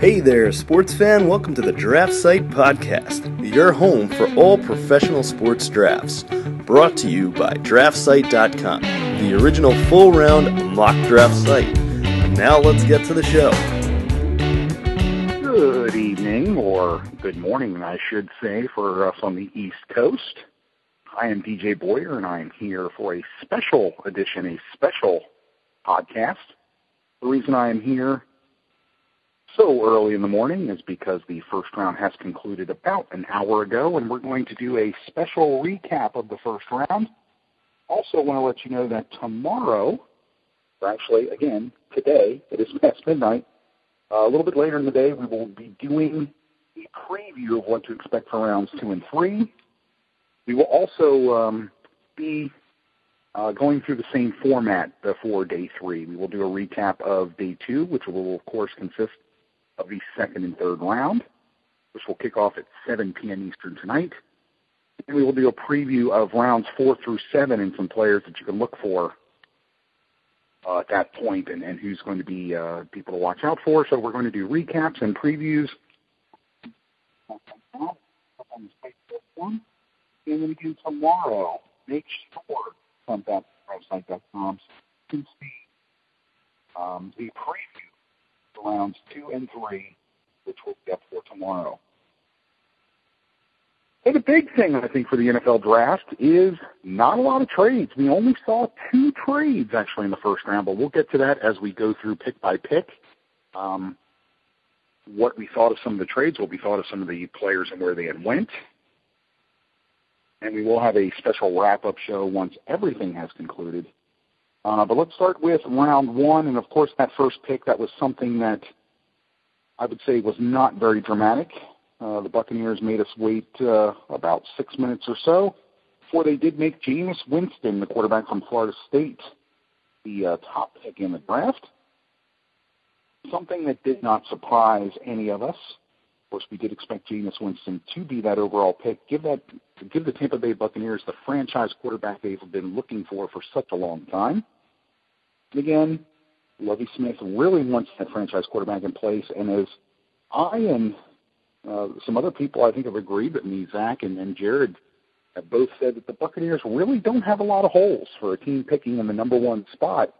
Hey there, sports fan. Welcome to the Draft Site Podcast, your home for all professional sports drafts. Brought to you by DraftSite.com, the original full round mock draft site. Now let's get to the show. Good evening, or good morning, I should say, for us on the East Coast. I am DJ Boyer, and I am here for a special edition, a special podcast. The reason I am here so early in the morning is because the first round has concluded about an hour ago, and we're going to do a special recap of the first round. Also, want to let you know that tomorrow, or actually, again, today, it is past midnight, uh, a little bit later in the day, we will be doing a preview of what to expect for rounds two and three. We will also um, be uh, going through the same format for day three. We will do a recap of day two, which will, of course, consist of the second and third round, which will kick off at 7 p.m. Eastern tonight. And we will do a preview of rounds four through seven and some players that you can look for uh, at that point and, and who's going to be uh, people to watch out for. So we're going to do recaps and previews. And then again tomorrow, make sure from that website.com you can see um, the preview rounds two and three, which we'll get for tomorrow. And the big thing I think for the NFL draft is not a lot of trades. We only saw two trades actually in the first round, but we'll get to that as we go through pick by pick. Um, what we thought of some of the trades, what we thought of some of the players and where they had went. And we will have a special wrap-up show once everything has concluded. Uh, but let's start with round one, and of course that first pick that was something that I would say was not very dramatic. Uh, the Buccaneers made us wait uh, about six minutes or so before they did make Jameis Winston, the quarterback from Florida State, the uh, top pick in the draft. Something that did not surprise any of us. Of course, we did expect Jameis Winston to be that overall pick. Give that, give the Tampa Bay Buccaneers the franchise quarterback they've been looking for for such a long time. Again, Lovie Smith really wants that franchise quarterback in place, and as I and uh, some other people I think have agreed with me, Zach and, and Jared have both said that the Buccaneers really don't have a lot of holes for a team picking in the number one spot.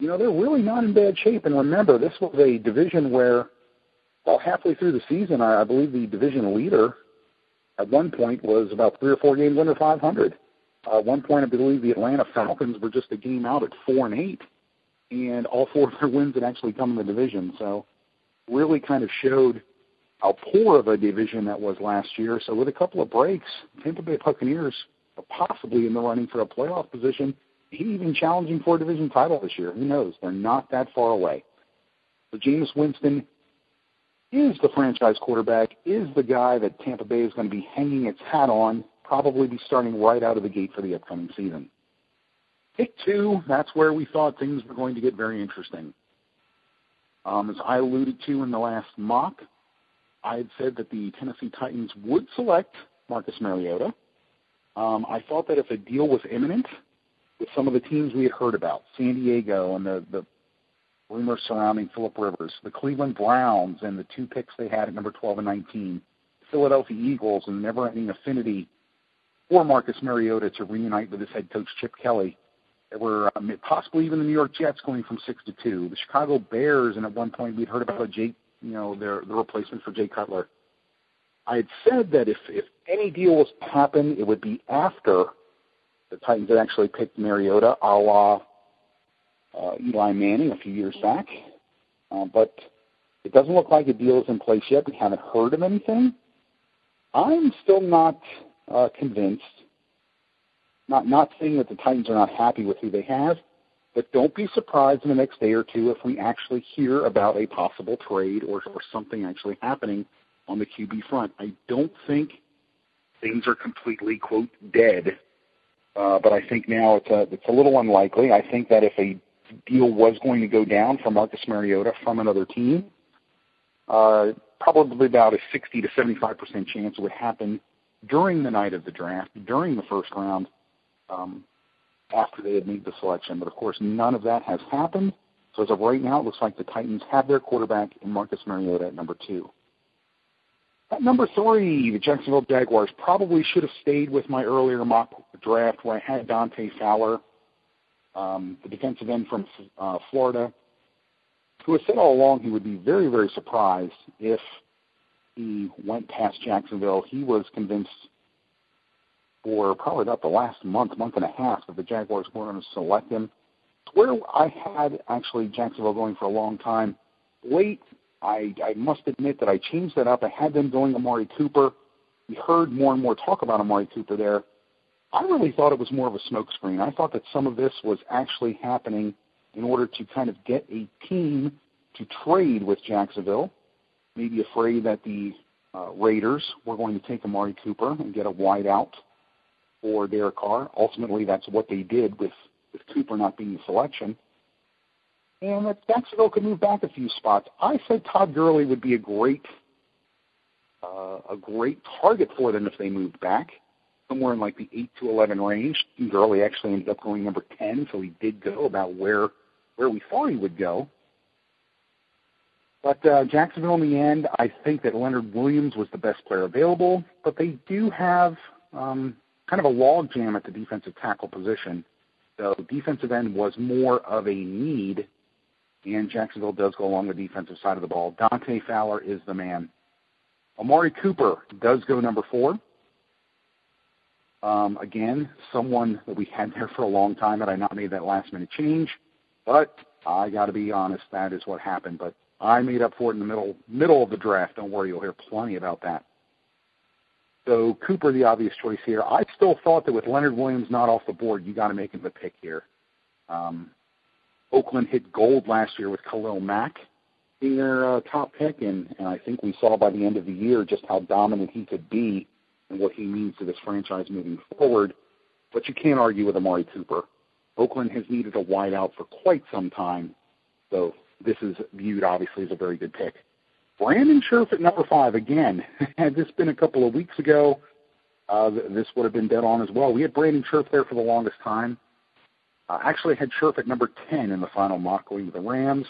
You know, they're really not in bad shape. And remember, this was a division where, about halfway through the season, I, I believe the division leader at one point was about three or four games under 500. Uh, one point, I believe the Atlanta Falcons were just a game out at four and eight, and all four of their wins had actually come in the division. So, really kind of showed how poor of a division that was last year. So, with a couple of breaks, Tampa Bay Buccaneers are possibly in the running for a playoff position, even challenging for a division title this year. Who knows? They're not that far away. So, Jameis Winston is the franchise quarterback, is the guy that Tampa Bay is going to be hanging its hat on probably be starting right out of the gate for the upcoming season. Pick two, that's where we thought things were going to get very interesting. Um, as I alluded to in the last mock, I had said that the Tennessee Titans would select Marcus Mariota. Um, I thought that if a deal was imminent with some of the teams we had heard about, San Diego and the, the rumors surrounding Philip Rivers, the Cleveland Browns and the two picks they had at number 12 and 19, Philadelphia Eagles and the never-ending affinity for Marcus Mariota to reunite with his head coach Chip Kelly. There were um, possibly even the New York Jets going from six to two. The Chicago Bears, and at one point we'd heard about a Jake, you know, their the replacement for Jay Cutler. I had said that if if any deal was to happen, it would be after the Titans had actually picked Mariota, a la uh, Eli Manning a few years back. Uh, but it doesn't look like a deal is in place yet. We haven't heard of anything. I'm still not uh, convinced. Not not saying that the Titans are not happy with who they have, but don't be surprised in the next day or two if we actually hear about a possible trade or, or something actually happening on the QB front. I don't think things are completely quote dead, uh, but I think now it's a it's a little unlikely. I think that if a deal was going to go down for Marcus Mariota from another team, uh, probably about a 60 to 75 percent chance it would happen during the night of the draft, during the first round, um, after they had made the selection. But of course, none of that has happened. So as of right now, it looks like the Titans have their quarterback in Marcus Mariota at number two. At number three, the Jacksonville Jaguars probably should have stayed with my earlier mock draft where I had Dante Fowler, um, the defensive end from uh, Florida, who has said all along he would be very, very surprised if he went past Jacksonville. He was convinced for probably about the last month, month and a half, that the Jaguars were going to select him. Where I had actually Jacksonville going for a long time. Late, I, I must admit that I changed that up. I had them going Amari Cooper. We heard more and more talk about Amari Cooper there. I really thought it was more of a smokescreen. I thought that some of this was actually happening in order to kind of get a team to trade with Jacksonville, maybe afraid that the uh, Raiders were going to take Amari Cooper and get a wideout for Derek Carr. Ultimately, that's what they did with, with Cooper not being the selection. And that Jacksonville could move back a few spots. I said Todd Gurley would be a great uh, a great target for them if they moved back somewhere in like the 8 to 11 range. Gurley actually ended up going number 10, so he did go about where where we thought he would go. But uh, Jacksonville, in the end, I think that Leonard Williams was the best player available, but they do have um, kind of a log jam at the defensive tackle position. So defensive end was more of a need, and Jacksonville does go along the defensive side of the ball. Dante Fowler is the man. Amari Cooper does go number four. Um, again, someone that we had there for a long time had I not made that last minute change. But I got to be honest, that is what happened. But I made up for it in the middle middle of the draft. Don't worry, you'll hear plenty about that. So Cooper, the obvious choice here. I still thought that with Leonard Williams not off the board, you got to make him the pick here. Um, Oakland hit gold last year with Khalil Mack being their uh, top pick, and, and I think we saw by the end of the year just how dominant he could be and what he means to this franchise moving forward. But you can't argue with Amari Cooper. Oakland has needed a wideout for quite some time, so this is viewed obviously as a very good pick. Brandon Scherff at number five again. Had this been a couple of weeks ago, uh, this would have been dead on as well. We had Brandon Scherff there for the longest time. Uh, actually had Scherff at number 10 in the final mock going with the Rams.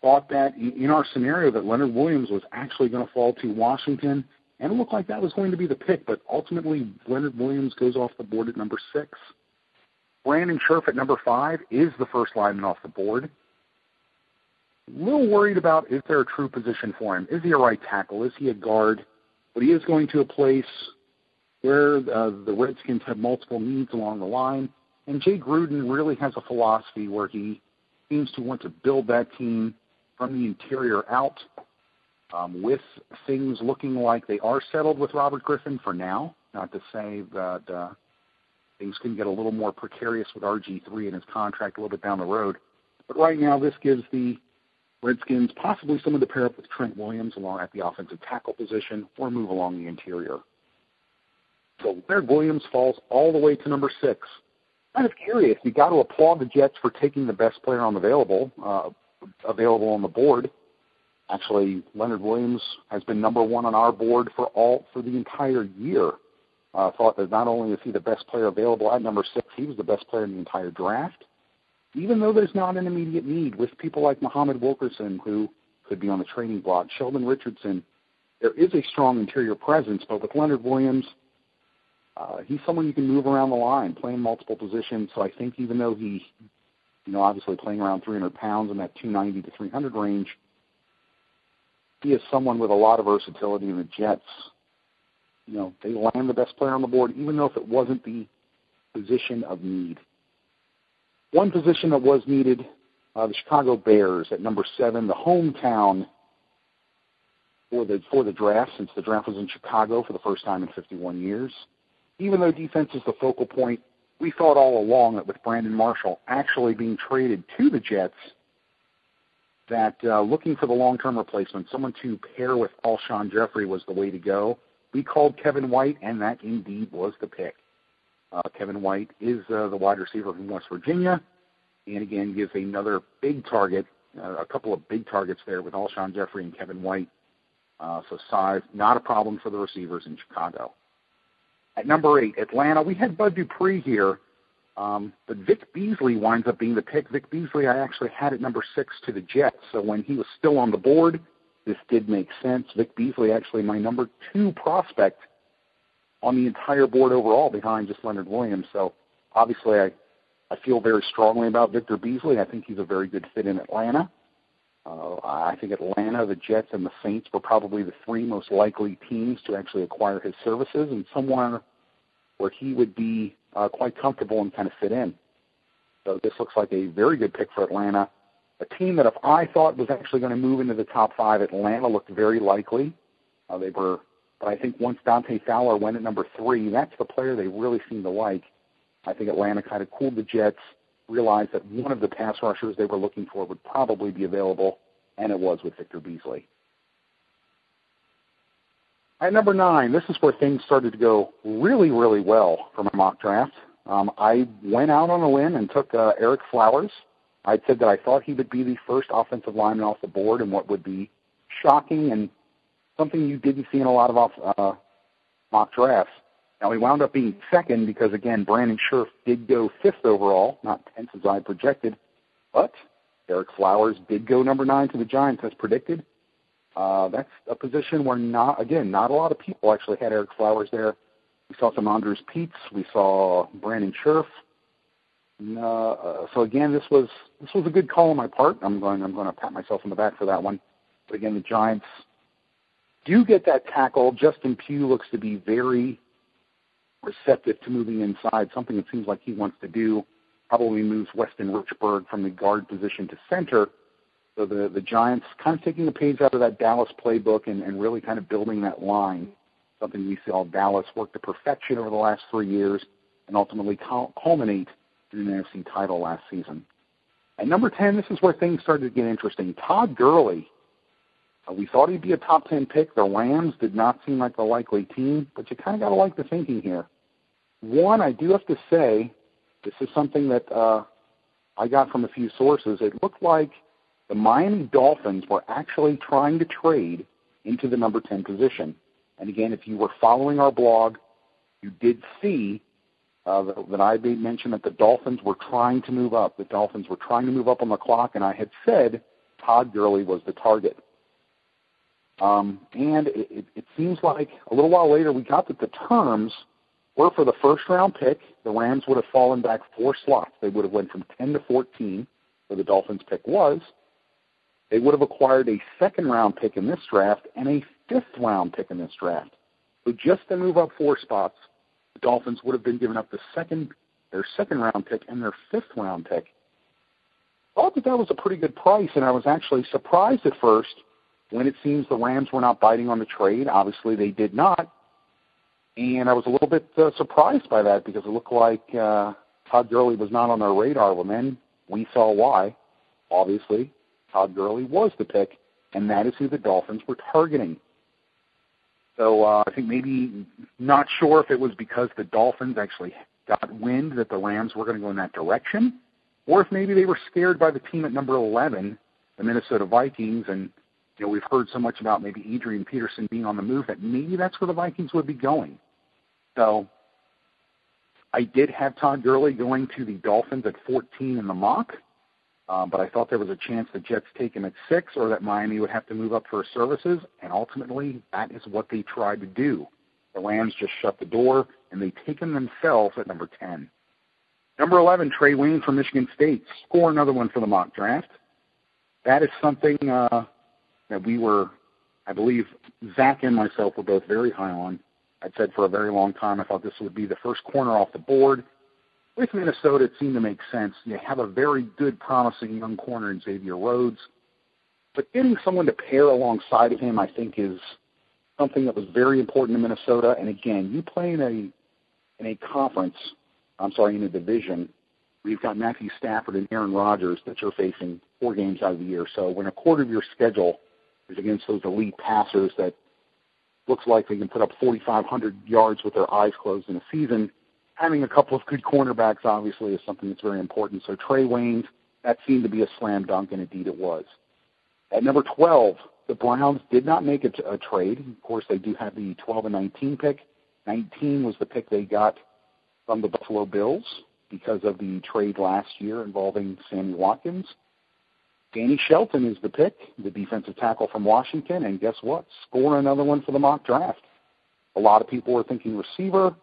Thought that in our scenario that Leonard Williams was actually going to fall to Washington, and it looked like that was going to be the pick, but ultimately Leonard Williams goes off the board at number six. Brandon Scherff at number five is the first lineman off the board. A little worried about is there a true position for him? Is he a right tackle? Is he a guard? But he is going to a place where uh, the Redskins have multiple needs along the line. And Jay Gruden really has a philosophy where he seems to want to build that team from the interior out, um, with things looking like they are settled with Robert Griffin for now. Not to say that uh, things can get a little more precarious with RG3 and his contract a little bit down the road. But right now, this gives the Redskins possibly someone to pair up with Trent Williams along at the offensive tackle position or move along the interior. So Leonard Williams falls all the way to number six. Kind of curious. You got to applaud the Jets for taking the best player on available uh, available on the board. Actually, Leonard Williams has been number one on our board for all for the entire year uh, thought that not only is he the best player available at number six, he was the best player in the entire draft. Even though there's not an immediate need with people like Muhammad Wilkerson, who could be on the training block, Sheldon Richardson, there is a strong interior presence. But with Leonard Williams, uh, he's someone you can move around the line, playing multiple positions. So I think even though he, you know, obviously playing around 300 pounds in that 290 to 300 range, he is someone with a lot of versatility in the Jets you know, they land the best player on the board, even though if it wasn't the position of need. One position that was needed, uh, the Chicago Bears at number seven, the hometown for the for the draft, since the draft was in Chicago for the first time in 51 years. Even though defense is the focal point, we thought all along that with Brandon Marshall actually being traded to the Jets, that uh, looking for the long-term replacement, someone to pair with Alshon Jeffery was the way to go we called Kevin White, and that indeed was the pick. Uh, Kevin White is uh, the wide receiver from West Virginia, and again gives another big target, uh, a couple of big targets there with Alshon Jeffery and Kevin White. Uh, so size not a problem for the receivers in Chicago. At number eight, Atlanta, we had Bud Dupree here. Um, but Vic Beasley winds up being the pick. Vic Beasley, I actually had at number six to the Jets. So when he was still on the board, this did make sense. Vic Beasley, actually my number two prospect on the entire board overall, behind just Leonard Williams. So obviously, I I feel very strongly about Victor Beasley. I think he's a very good fit in Atlanta. Uh, I think Atlanta, the Jets, and the Saints were probably the three most likely teams to actually acquire his services, and somewhere where he would be uh, quite comfortable and kind of fit in. So this looks like a very good pick for Atlanta. A team that if I thought was actually going to move into the top five, Atlanta looked very likely. Uh, they were, but I think once Dante Fowler went at number three, that's the player they really seem to like. I think Atlanta kind of cooled the Jets, realized that one of the pass rushers they were looking for would probably be available, and it was with Victor Beasley. At number nine, this is where things started to go really, really well for my mock draft. Um, I went out on a limb and took uh, Ereck Flowers. I said that I thought he would be the first offensive lineman off the board, and what would be shocking and something you didn't see in a lot of off, uh, mock drafts. Now he wound up being second because again Brandon Scherff did go fifth overall, not tenth as I projected, but Ereck Flowers did go number nine to the Giants as predicted. Uh, that's a position where not again not a lot of people actually had Ereck Flowers there. We saw some Andrus Peats, we saw Brandon Scherff. Uh, uh, so again, this was this was a good call on my part. I'm going I'm going to pat myself on the back for that one. But again, the Giants do get that tackle. Justin Pugh looks to be very receptive to moving inside, something it seems like he wants to do. Probably moves Weston Richburg from the guard position to center. So the, the Giants kind of taking the page out of that Dallas playbook and, and really kind of building that line, something we saw Dallas work to perfection over the last three years and ultimately culminate in an NFC title last season. At number 10, this is where things started to get interesting. Todd Gurley. Uh, we thought he'd be a top 10 pick. The Rams did not seem like the likely team, but you kind of got to like the thinking here. One, I do have to say, this is something that uh, I got from a few sources. It looked like the Miami Dolphins were actually trying to trade into the number 10 position. And again, if you were following our blog, you did see uh, that, I made mention that the Dolphins were trying to move up. The Dolphins were trying to move up on the clock, and I had said Todd Gurley was the target. Um, and it, it, it seems like a little while later we got that the terms – were for the first round pick, the Rams would have fallen back four slots. They would have went from 10 to 14, where the Dolphins pick was. They would have acquired a second round pick in this draft and a fifth round pick in this draft. So just to move up four spots, the Dolphins would have been given up the second their second round pick and their fifth round pick. I thought that that was a pretty good price, and I was actually surprised at first when it seems the Rams were not biting on the trade. Obviously, they did not, and I was a little bit uh, surprised by that because it looked like uh, Todd Gurley was not on their radar. Well, then we saw why. Obviously, Todd Gurley was the pick, and that is who the Dolphins were targeting. So uh, I think maybe not sure if it was because the Dolphins actually got wind that the Rams were going to go in that direction, or if maybe they were scared by the team at number 11, the Minnesota Vikings, and you know we've heard so much about maybe Adrian Peterson being on the move that maybe that's where the Vikings would be going. So I did have Todd Gurley going to the Dolphins at 14 in the mock, uh, but I thought there was a chance the Jets take him at six or that Miami would have to move up for services, and ultimately that is what they tried to do. The Rams just shut the door, and they take him themselves at number 10. Number 11, Trae Wayne from Michigan State. Score another one for the mock draft. That is something uh, that we were, I believe, Zach and myself were both very high on. I'd said for a very long time I thought this would be the first corner off the board. With Minnesota, it seemed to make sense. You have a very good, promising young corner in Xavier Rhodes. But getting someone to pair alongside of him, I think, is something that was very important to Minnesota. And again, you play in a in a conference, I'm sorry, in a division where you've got Matthew Stafford and Aaron Rodgers that you're facing four games out of the year. So when a quarter of your schedule is against those elite passers that looks like they can put up 4,500 yards with their eyes closed in a season. Having a couple of good cornerbacks, obviously, is something that's very important. So Trae Waynes, that seemed to be a slam dunk, and indeed it was. At number 12, the Browns did not make a trade. Of course, they do have the 12 and 19 pick. 19 was the pick they got from the Buffalo Bills. because of the trade last year involving Sammy Watkins. Danny Shelton is the pick, the defensive tackle from Washington, and guess what? Score another one for the mock draft. A lot of people were thinking receiver.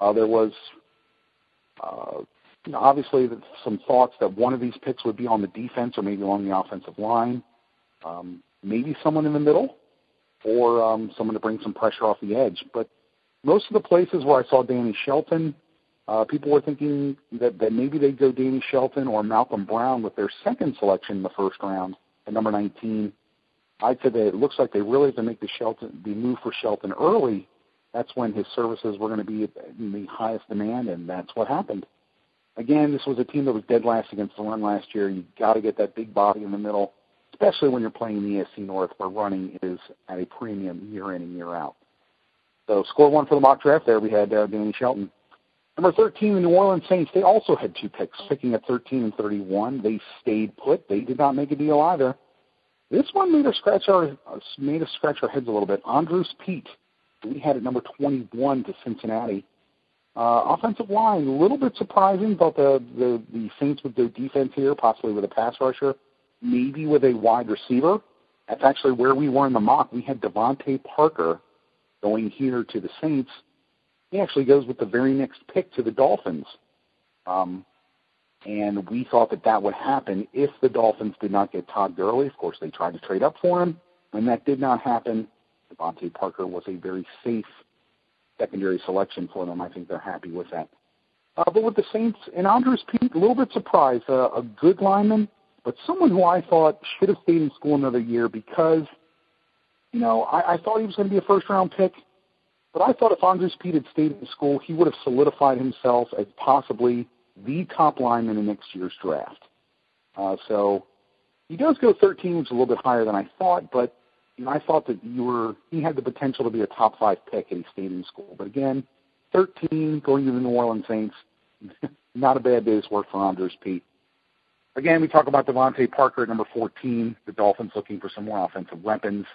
Uh, there was uh, you know, obviously some thoughts that one of these picks would be on the defense or maybe along the offensive line. Um, maybe someone in the middle or um, someone to bring some pressure off the edge. But most of the places where I saw Danny Shelton, uh, people were thinking that, that maybe they'd go Danny Shelton or Malcolm Brown with their second selection in the first round at number 19. I'd say that it looks like they really have to make the Shelton the move for Shelton early. That's when his services were going to be in the highest demand, and that's what happened. Again, this was a team that was dead last against the run last year. You got to get that big body in the middle especially when you're playing in the AFC North, where running is at a premium year in and year out. So score one for the mock draft there. We had uh, Danny Shelton. Number 13, the New Orleans Saints. They also had two picks, picking at 13 and 31. They stayed put. They did not make a deal either. This one made us scratch our made us scratch our heads a little bit. Andrus Peat, we had at number 21 to Cincinnati. Uh, offensive line, a little bit surprising. but the, the the Saints would go defense here, possibly with a pass rusher maybe with a wide receiver. That's actually where we were in the mock. We had DeVante Parker going here to the Saints. He actually goes with the very next pick to the Dolphins. Um, and we thought that that would happen if the Dolphins did not get Todd Gurley. Of course, they tried to trade up for him. When that did not happen, DeVante Parker was a very safe secondary selection for them. I think they're happy with that. Uh, but with the Saints and Andrus Peat, a little bit surprised. Uh, a good lineman, but someone who I thought should have stayed in school another year because, you know, I, I thought he was going to be a first round pick, but I thought if Andrus Peat had stayed in school, he would have solidified himself as possibly the top lineman in next year's draft. Uh, so he does go 13, which is a little bit higher than I thought, but you I thought that you were he had the potential to be a top five pick if he stayed in school. But again, 13 going to the New Orleans Saints, not a bad day's work for Andrus Peat. Again, we talk about DeVante Parker at number 14. The Dolphins looking for some more offensive weapons.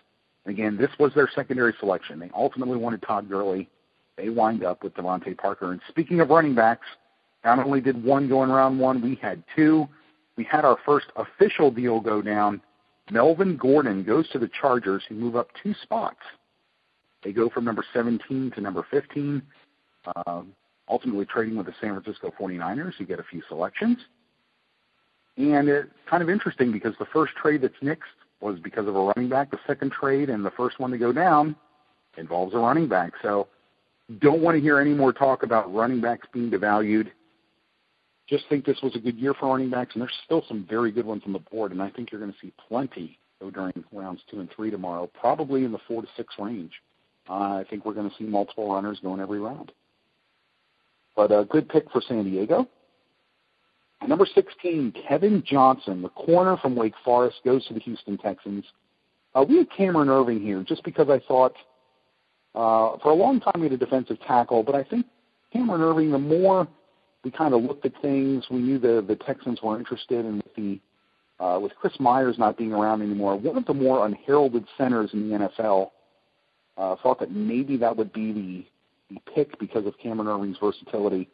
again, this was their secondary selection. They ultimately wanted Todd Gurley. They wind up with DeVante Parker. And speaking of running backs, not only did one go in round one, we had two. We had our first official deal go down. Melvin Gordon goes to the Chargers, who move up two spots. They go from number 17 to number 15, uh, ultimately trading with the San Francisco 49ers. You get a few selections. And it's kind of interesting because the first trade that's nixed was because of a running back. The second trade and the first one to go down involves a running back. So don't want to hear any more talk about running backs being devalued. Just think this was a good year for running backs, and there's still some very good ones on the board, and I think you're going to see plenty during rounds two and three tomorrow, probably in the four to six range. Uh, I think we're going to see multiple runners going every round. But a good pick for San Diego. Number 16, Kevin Johnson, the corner from Wake Forest, goes to the Houston Texans. Uh, we had Cameron Erving here just because I thought uh, for a long time we had a defensive tackle, but I think Cameron Erving, the more we kind of looked at things, we knew the the Texans were interested in the uh, with Chris Myers not being around anymore. One of the more unheralded centers in the NFL uh, thought that maybe that would be the the pick because of Cameron Erving's versatility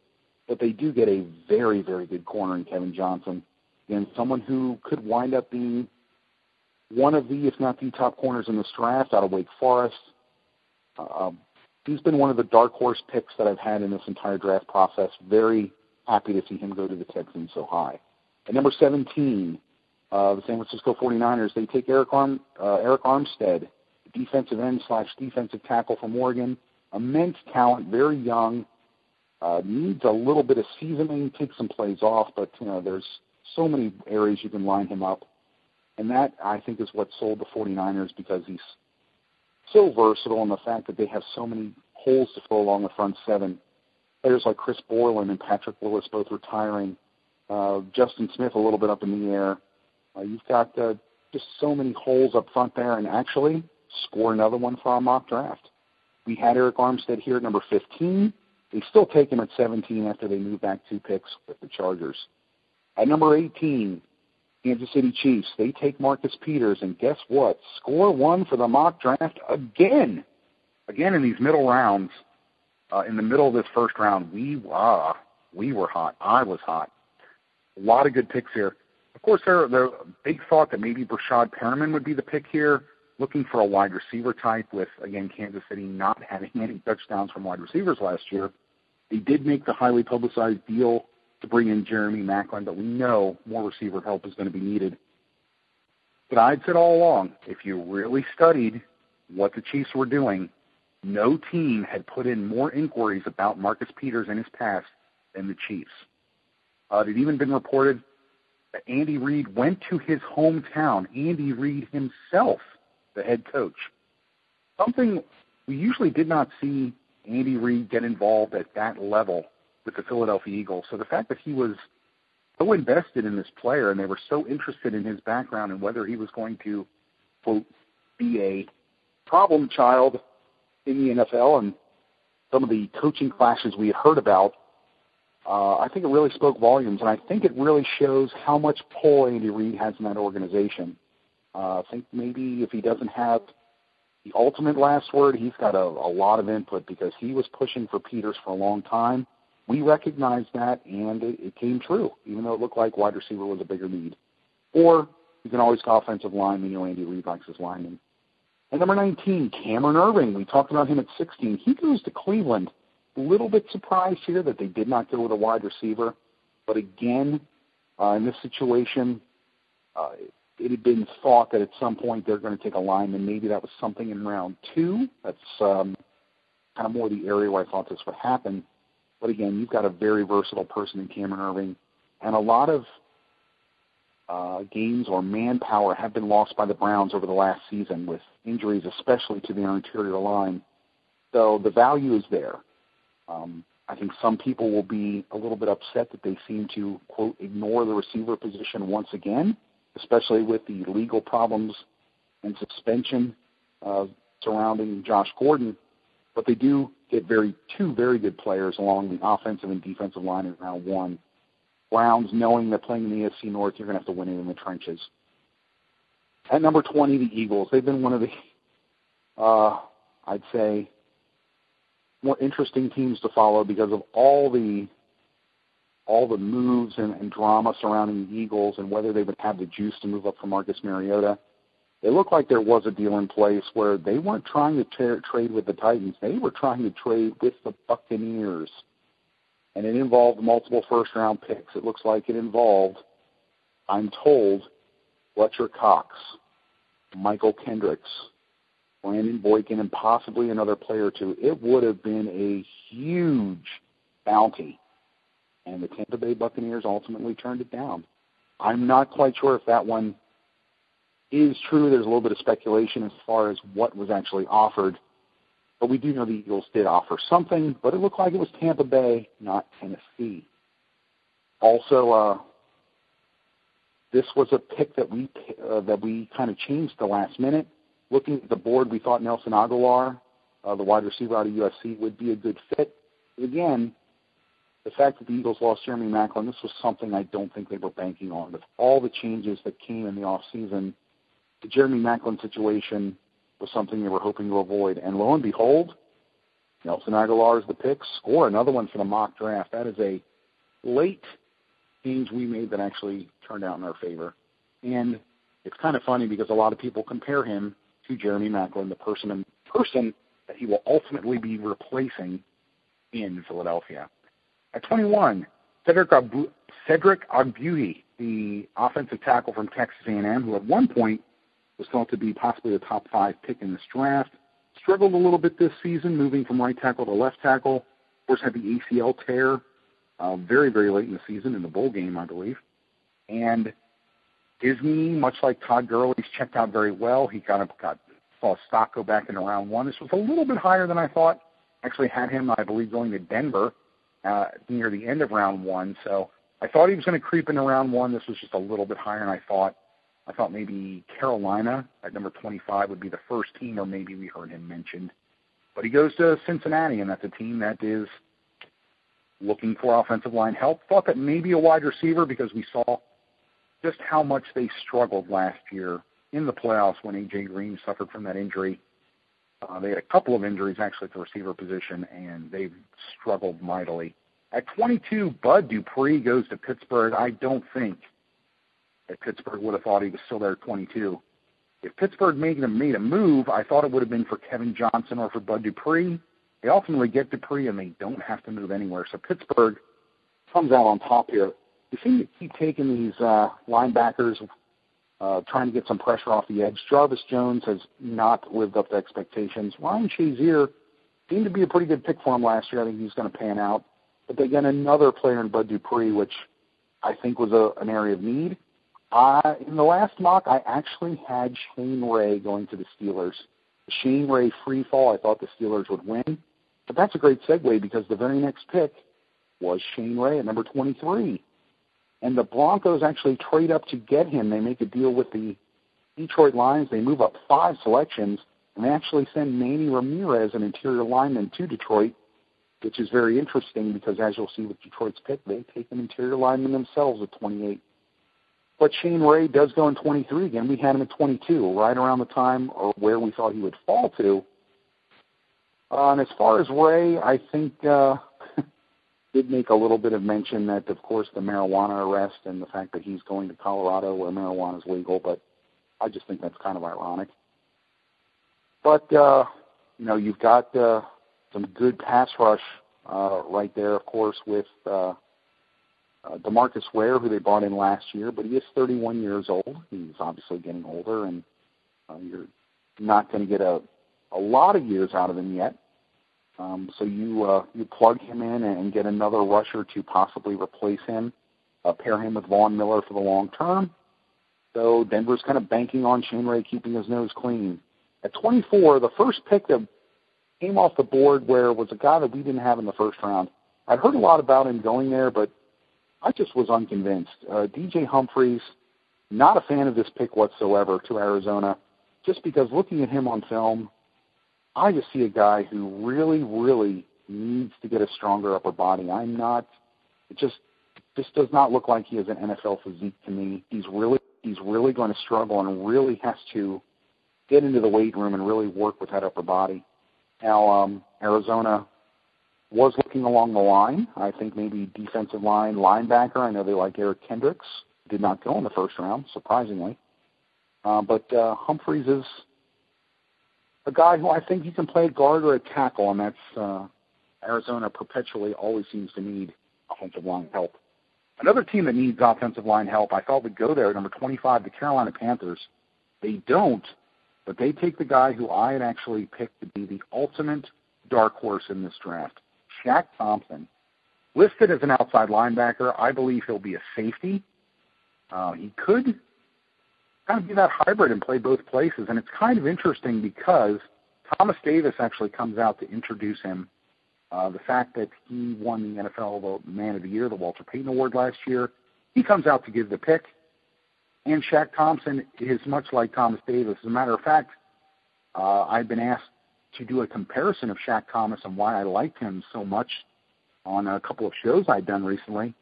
but they do get a very, very good corner in Kevin Johnson, and someone who could wind up being one of the, if not the top corners in this draft out of Wake Forest. Uh, he's been one of the dark horse picks that I've had in this entire draft process. Very happy to see him go to the Texans so high. At number 17, uh, the San Francisco 49ers, they take Arik, Arm, uh, Arik Armstead, defensive end slash defensive tackle from Oregon. Immense talent, very young, uh, needs a little bit of seasoning, take some plays off, but you know there's so many areas you can line him up, and that I think is what sold the 49ers because he's so versatile, and the fact that they have so many holes to fill along the front seven. Players like Chris Borland and Patrick Willis both retiring. Uh, Justin Smith a little bit up in the air. Uh, you've got uh, just so many holes up front there, and actually score another one for our mock draft. We had Arik Armstead here at number 15. They still take him at 17 after they move back two picks with the Chargers. At number 18, Kansas City Chiefs, they take Marcus Peters, and guess what? Score one for the mock draft again. Again in these middle rounds, uh, in the middle of this first round, we uh, We were hot. I was hot. A lot of good picks here. Of course, there there big thought that maybe Breshad Perriman would be the pick here, looking for a wide receiver type. With again Kansas City not having any touchdowns from wide receivers last year, they did make the highly publicized deal to bring in Jeremy Maclin, but we know more receiver help is going to be needed. But I'd said all along, if you really studied what the Chiefs were doing, no team had put in more inquiries about Marcus Peters and his past than the Chiefs. Uh, it had even been reported that Andy Reid went to his hometown, Andy Reid himself, the head coach. Something we usually did not see Andy Reid get involved at that level with the Philadelphia Eagles. So the fact that he was so invested in this player and they were so interested in his background and whether he was going to, quote, be a problem child in the NFL and some of the coaching clashes we had heard about, uh, I think it really spoke volumes, and I think it really shows how much pull Andy Reid has in that organization. Uh, I think maybe if he doesn't have the ultimate last word, he's got a, a lot of input because he was pushing for Peters for a long time. We recognized that, and it, it came true, even though it looked like wide receiver was a bigger need. Or you can always call offensive line. You know, Andy Reid likes his linemen. And number 19, Cameron Erving. We talked about him at 16. He goes to Cleveland. A little bit surprised here that they did not go with a wide receiver. But again, uh, in this situation, uh, it had been thought that at some point they're going to take a lineman. Maybe that was something in round two. That's um, kind of more the area where I thought this would happen. But again, you've got a very versatile person in Cameron Erving, and a lot of uh, games or manpower have been lost by the Browns over the last season with injuries, especially to their interior line. So the value is there. Um, I think some people will be a little bit upset that they seem to, quote, ignore the receiver position once again, especially with the legal problems and suspension uh, surrounding Josh Gordon. But they do get very two very good players along the offensive and defensive line in round one Browns knowing that playing in the AFC North, you're going to have to win it in the trenches. At number 20, the Eagles. They've been one of the, uh, I'd say, more interesting teams to follow because of all the all the moves and, and drama surrounding the Eagles and whether they would have the juice to move up for Marcus Mariota. It looked like there was a deal in place where they weren't trying to tra- trade with the Titans. They were trying to trade with the Buccaneers and it involved multiple first round picks. It looks like it involved, I'm told, Fletcher Cox, Mychal Kendricks, Brandon Boykin, and possibly another player or two. It would have been a huge bounty. And the Tampa Bay Buccaneers ultimately turned it down. I'm not quite sure if that one is true. There's a little bit of speculation as far as what was actually offered but we do know the Eagles did offer something, but it looked like it was Tampa Bay, not Tennessee. Also, uh, this was a pick that we uh, that we kind of changed the last minute. Looking at the board, we thought Nelson Agholor, uh, the wide receiver out of USC, would be a good fit. Again, the fact that the Eagles lost Jeremy Maclin, this was something I don't think they were banking on. With all the changes that came in the off season, the Jeremy Maclin situation was something they were hoping to avoid. And lo and behold, Nelson Agholor is the pick. Score another one for the mock draft. That is a late change we made that actually turned out in our favor. And it's kind of funny because a lot of people compare him to Jeremy Maclin, the person and person that he will ultimately be replacing in Philadelphia. At 21, Cedric, Abu- Cedric Ogbuehi, the offensive tackle from Texas A&M, who at one point was thought to be possibly a top five pick in this draft. Struggled a little bit this season, moving from right tackle to left tackle. Of course, had the ACL tear uh, very, very late in the season in the bowl game, I believe. And Disney, much like Todd Gurley's, checked out very well. He kind of got saw stock go back into round one. This was a little bit higher than I thought. Actually, had him, I believe, going to Denver uh, near the end of round one. So I thought he was going to creep into round one. This was just a little bit higher than I thought. I thought maybe Carolina at number 25 would be the first team, or maybe we heard him mentioned. But he goes to Cincinnati, and that's a team that is looking for offensive line help. Thought that maybe a wide receiver because we saw just how much they struggled last year in the playoffs when AJ Green suffered from that injury. Uh, they had a couple of injuries actually at the receiver position, and they've struggled mightily. At 22, Bud Dupree goes to Pittsburgh. I don't think that Pittsburgh would have thought he was still there at 22. If Pittsburgh made a, made a move, I thought it would have been for Kevin Johnson or for Bud Dupree. They ultimately get Dupree, and they don't have to move anywhere. So Pittsburgh comes out on top here. You seem to keep taking these uh, linebackers, uh, trying to get some pressure off the edge. Jarvis Jones has not lived up to expectations. Ryan Shazier seemed to be a pretty good pick for him last year. I think he's going to pan out. But they get another player in Bud Dupree, which I think was a, an area of need. Uh, in the last mock, I actually had Shane Ray going to the Steelers. Shane Ray free fall, I thought the Steelers would win. But that's a great segue because the very next pick was Shane Ray at number 23. And the Broncos actually trade up to get him. They make a deal with the Detroit Lions. They move up five selections, and they actually send Manny Ramirez, an interior lineman, to Detroit, which is very interesting because, as you'll see with Detroit's pick, they take an interior lineman themselves at 28. But Shane Ray does go in 23 again. We had him at 22, right around the time or where we thought he would fall to. Uh, and as far as Ray, I think uh, did make a little bit of mention that, of course, the marijuana arrest and the fact that he's going to Colorado where marijuana is legal. But I just think that's kind of ironic. But uh, you know, you've got uh, some good pass rush uh, right there, of course, with uh, uh, DeMarcus Ware, who they brought in last year, but he is 31 years old. He's obviously getting older, and uh, you're not going to get a a lot of years out of him yet. Um, so you uh, you plug him in and get another rusher to possibly replace him, uh, pair him with Von Miller for the long term. So Denver's kind of banking on Shane Ray keeping his nose clean. At 24, the first pick that came off the board where was a guy that we didn't have in the first round. I'd heard a lot about him going there, but I just was unconvinced. Uh, DJ Humphries, not a fan of this pick whatsoever to Arizona, just because looking at him on film, I just see a guy who really, really needs to get a stronger upper body. I'm not. It just just does not look like he has an NFL physique to me. He's really he's really going to struggle and really has to get into the weight room and really work with that upper body. Now, um, Arizona was looking along the line. I think maybe defensive line, linebacker. I know they like Eric Kendricks. Did not go in the first round, surprisingly. Uh, but uh, Humphries is a guy who I think he can play guard or tackle, and that's uh, Arizona perpetually always seems to need offensive line help. Another team that needs offensive line help, I thought would go there, number 25, the Carolina Panthers. They don't, but they take the guy who I had actually picked to be the ultimate dark horse in this draft. Shaq Thompson, listed as an outside linebacker. I believe he'll be a safety. Uh, he could kind of be that hybrid and play both places. And it's kind of interesting because Thomas Davis actually comes out to introduce him. Uh, the fact that he won the NFL the Man of the Year, the Walter Payton Award last year, he comes out to give the pick. And Shaq Thompson is much like Thomas Davis. As a matter of fact, uh, I've been asked to do a comparison of Shaq Thomas and why I liked him so much on a couple of shows I'd done recently.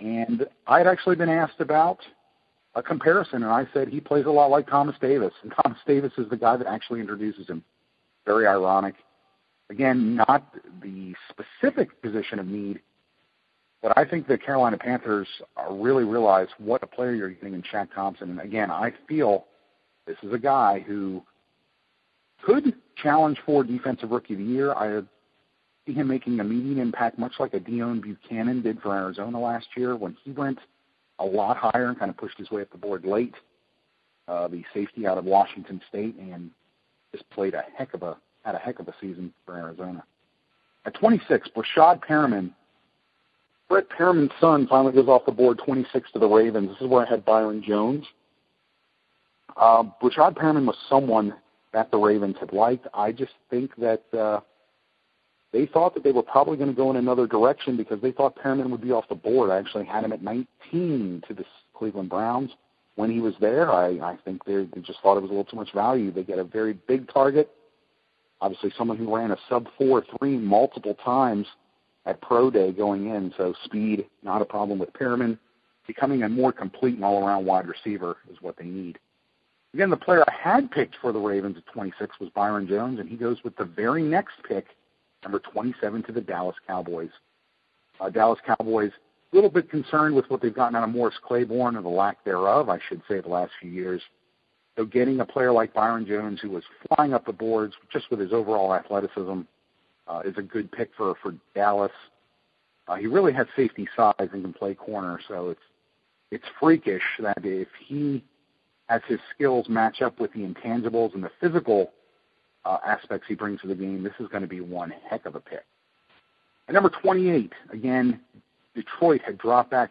And I'd actually been asked about a comparison, and I said he plays a lot like Thomas Davis, and Thomas Davis is the guy that actually introduces him. Very ironic. Again, not the specific position of need, but I think the Carolina Panthers really realize what a player you're getting in Shaq Thompson. And again, I feel this is a guy who could challenge for Defensive Rookie of the Year. I see him making a immediate impact, much like a Deone Bucannon did for Arizona last year when he went a lot higher and kind of pushed his way up the board late. Uh, the safety out of Washington State and just played a heck of a had a heck of a season for Arizona. At 26, Breshad Perriman. Brett Perriman's son finally goes off the board, 26 to the Ravens. This is where I had Byron Jones. Uh, Breshad Perriman was someone that the Ravens had liked. I just think that uh, they thought that they were probably going to go in another direction because they thought Perriman would be off the board. I actually had him at 19 to the Cleveland Browns. When he was there, I, I think they, they just thought it was a little too much value. They get a very big target, obviously someone who ran a sub four three multiple times at pro day going in. So speed, not a problem with Perriman. Becoming a more complete and all around wide receiver is what they need. Again, the player I had picked for the Ravens at 26 was Byron Jones, and he goes with the very next pick, number 27, to the Dallas Cowboys. Uh, Dallas Cowboys a little bit concerned with what they've gotten out of Morris Claiborne or the lack thereof, I should say, the last few years. So getting a player like Byron Jones, who was flying up the boards just with his overall athleticism, uh, is a good pick for for Dallas. Uh, he really has safety size and can play corner, so it's it's freakish that if he has his skills match up with the intangibles and the physical uh, aspects he brings to the game, this is going to be one heck of a pick. At number 28, again, Detroit had dropped back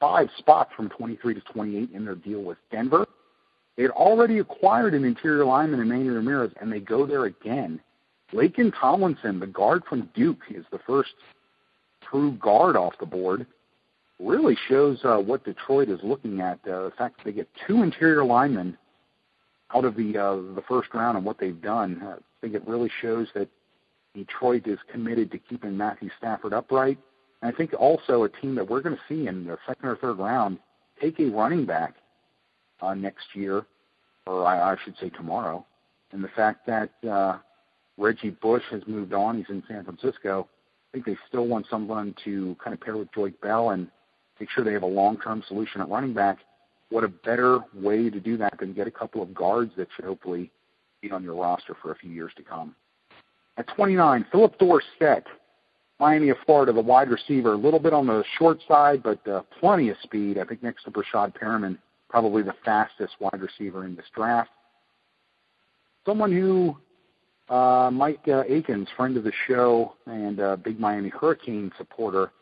five spots from 23 to 28 in their deal with Denver. They had already acquired an interior lineman in Manny Ramirez, and they go there again. Laken Tomlinson, the guard from Duke, is the first true guard off the board. Really shows uh, what Detroit is looking at. Uh, the fact that they get two interior linemen out of the uh, the first round and what they've done, uh, I think it really shows that Detroit is committed to keeping Matthew Stafford upright. And I think also a team that we're going to see in the second or third round take a running back uh, next year, or I, I should say tomorrow. And the fact that uh, Reggie Bush has moved on, he's in San Francisco. I think they still want someone to kind of pair with Joique Bell and make sure they have a long-term solution at running back. What a better way to do that than get a couple of guards that should hopefully be on your roster for a few years to come. At 29, Phillip Dorsett, Miami of Florida, the wide receiver, a little bit on the short side, but uh, plenty of speed. I think next to Breshad Perriman, probably the fastest wide receiver in this draft. Someone who uh, Mike uh, Akins, friend of the show and uh, big Miami Hurricane supporter,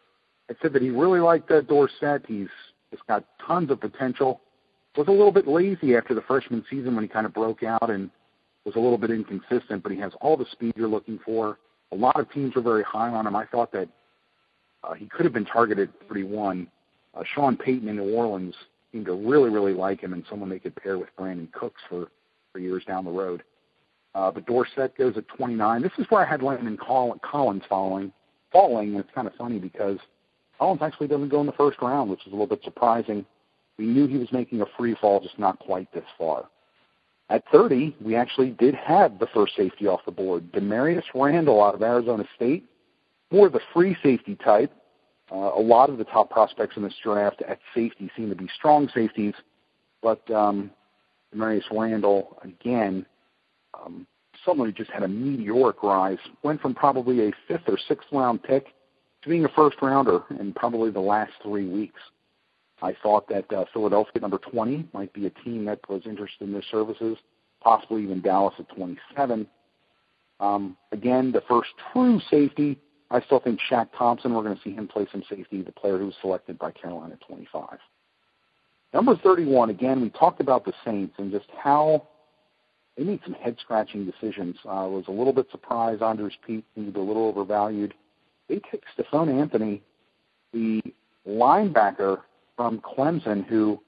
had said that he really liked uh, Dorsett. He's just got tons of potential. Was a little bit lazy after the freshman season when he kind of broke out and was a little bit inconsistent, but he has all the speed you're looking for. A lot of teams were very high on him. I thought that uh, he could have been targeted 31. Uh, Sean Payton in New Orleans seemed to really, really like him and someone they could pair with Brandin Cooks for, for years down the road. Uh, but Dorsett goes at 29. This is where I had Landon Collins following, falling, and it's kind of funny because Collins actually doesn't go in the first round, which is a little bit surprising. We knew he was making a free fall, just not quite this far. At 30, we actually did have the first safety off the board. Damarious Randall out of Arizona State, more the free safety type. Uh, a lot of the top prospects in this draft at safety seem to be strong safeties, but um, Damarious Randall, again, um, someone who just had a meteoric rise, went from probably a fifth or sixth round pick to being a first rounder in probably the last three weeks. I thought that uh, Philadelphia, number 20, might be a team that was interested in their services, possibly even Dallas at 27. Um, again, the first true safety, I still think Shaq Thompson, we're going to see him play some safety, the player who was selected by Carolina at 25. Number 31, again, we talked about the Saints and just how they made some head scratching decisions. I was a little bit surprised Andrus Peat seemed a little overvalued. They took Stephone Anthony, the linebacker from Clemson, who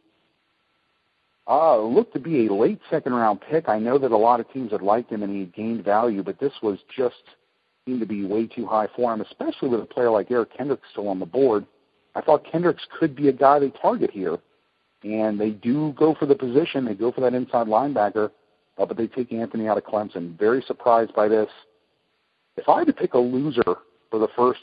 uh, looked to be a late second round pick. I know that a lot of teams had liked him and he had gained value, but this was just seemed to be way too high for him, especially with a player like Eric Kendricks still on the board. I thought Kendricks could be a guy they target here. And they do go for the position. They go for that inside linebacker, uh, but they take Anthony out of Clemson. Very surprised by this. If I had to pick a loser for the first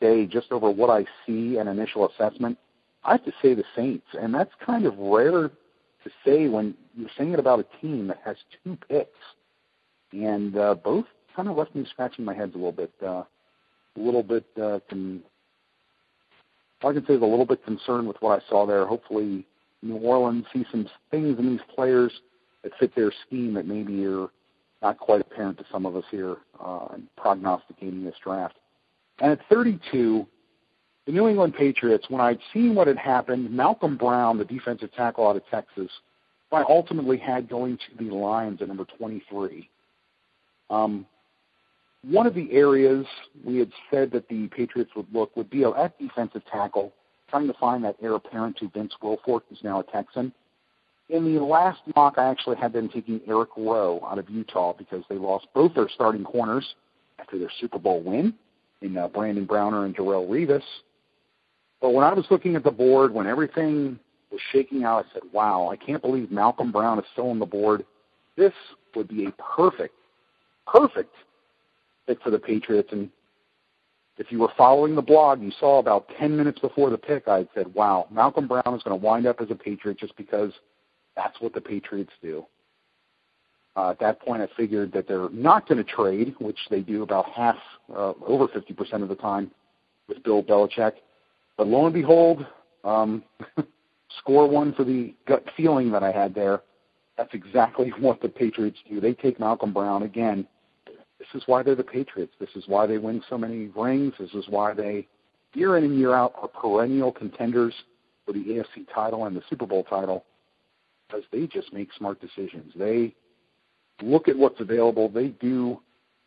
day just over what I see and initial assessment, I have to say the Saints, and that's kind of rare to say when you're saying it about a team that has two picks, and uh, both kind of left me scratching my head a little bit, uh, a little bit. Uh, con- all I can say is a little bit concerned with what I saw there. Hopefully, New Orleans sees some things in these players that fit their scheme that maybe are not quite apparent to some of us here uh, in prognosticating this draft. And at 32, the New England Patriots, when I'd seen what had happened, Malcolm Brown, the defensive tackle out of Texas, I ultimately had going to the Lions at number 23. Um, one of the areas we had said that the Patriots would look would be at defensive tackle, trying to find that heir apparent to Vince Wilfork, who's now a Texan. In the last mock, I actually had them taking Eric Rowe out of Utah because they lost both their starting corners after their Super Bowl win in uh, Brandon Browner and Darrelle Revis. But when I was looking at the board, when everything was shaking out, I said, wow, I can't believe Malcolm Brown is still on the board. This would be a perfect, perfect fit for the Patriots. And if you were following the blog, you saw about 10 minutes before the pick, I said, wow, Malcolm Brown is going to wind up as a Patriot just because that's what the Patriots do. Uh, at that point, I figured that they're not going to trade, which they do about half, uh, over 50% of the time with Bill Belichick. But lo and behold, um, score one for the gut feeling that I had there. That's exactly what the Patriots do. They take Malcolm Brown again. This is why they're the Patriots. This is why they win so many rings. This is why they, year in and year out, are perennial contenders for the AFC title and the Super Bowl title because they just make smart decisions. They look at what's available. They do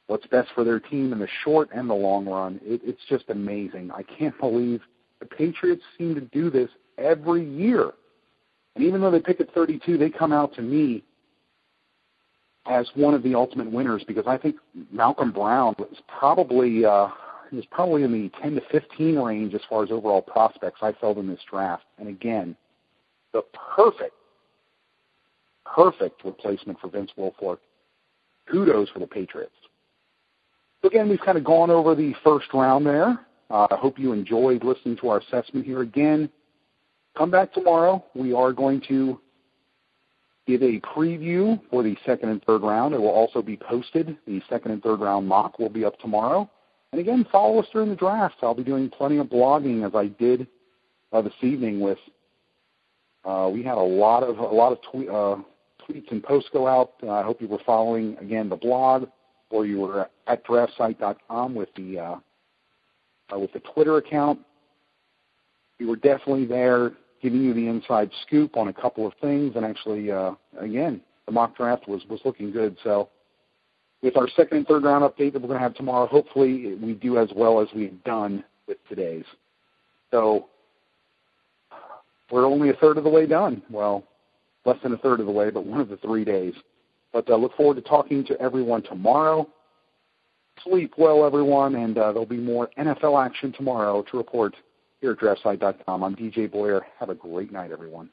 what's best for their team in the short and the long run. It, it's just amazing. I can't believe the Patriots seem to do this every year. And even though they pick at 32, they come out to me as one of the ultimate winners because I think Malcolm Brown was probably uh, was probably in the 10 to 15 range as far as overall prospects I felt in this draft. And again, the perfect, perfect replacement for Vince Wilfork. Kudos for the Patriots. So again, we've kind of gone over the first round there. Uh, I hope you enjoyed listening to our assessment here. Again, come back tomorrow. We are going to give a preview for the second and third round. It will also be posted. The second and third round mock will be up tomorrow. And again, follow us during the draft. I'll be doing plenty of blogging as I did uh, this evening. With uh, we had a lot of a lot of tweet, uh, tweets and posts go out. Uh, I hope you were following again the blog, or you were at draftsite.com with the uh, uh, with the Twitter account. We were definitely there giving you the inside scoop on a couple of things. And actually, uh, again, the mock draft was, was looking good. So with our second and third round update that we're going to have tomorrow, hopefully we do as well as we've done with today's. So we're only a third of the way done. Well, less than a third of the way, but one of the three days. But uh, look forward to talking to everyone tomorrow. Sleep well, everyone, and uh, there'll be more NFL action tomorrow to report here at DraftSite.com. I'm DJ Boyer. Have a great night, everyone.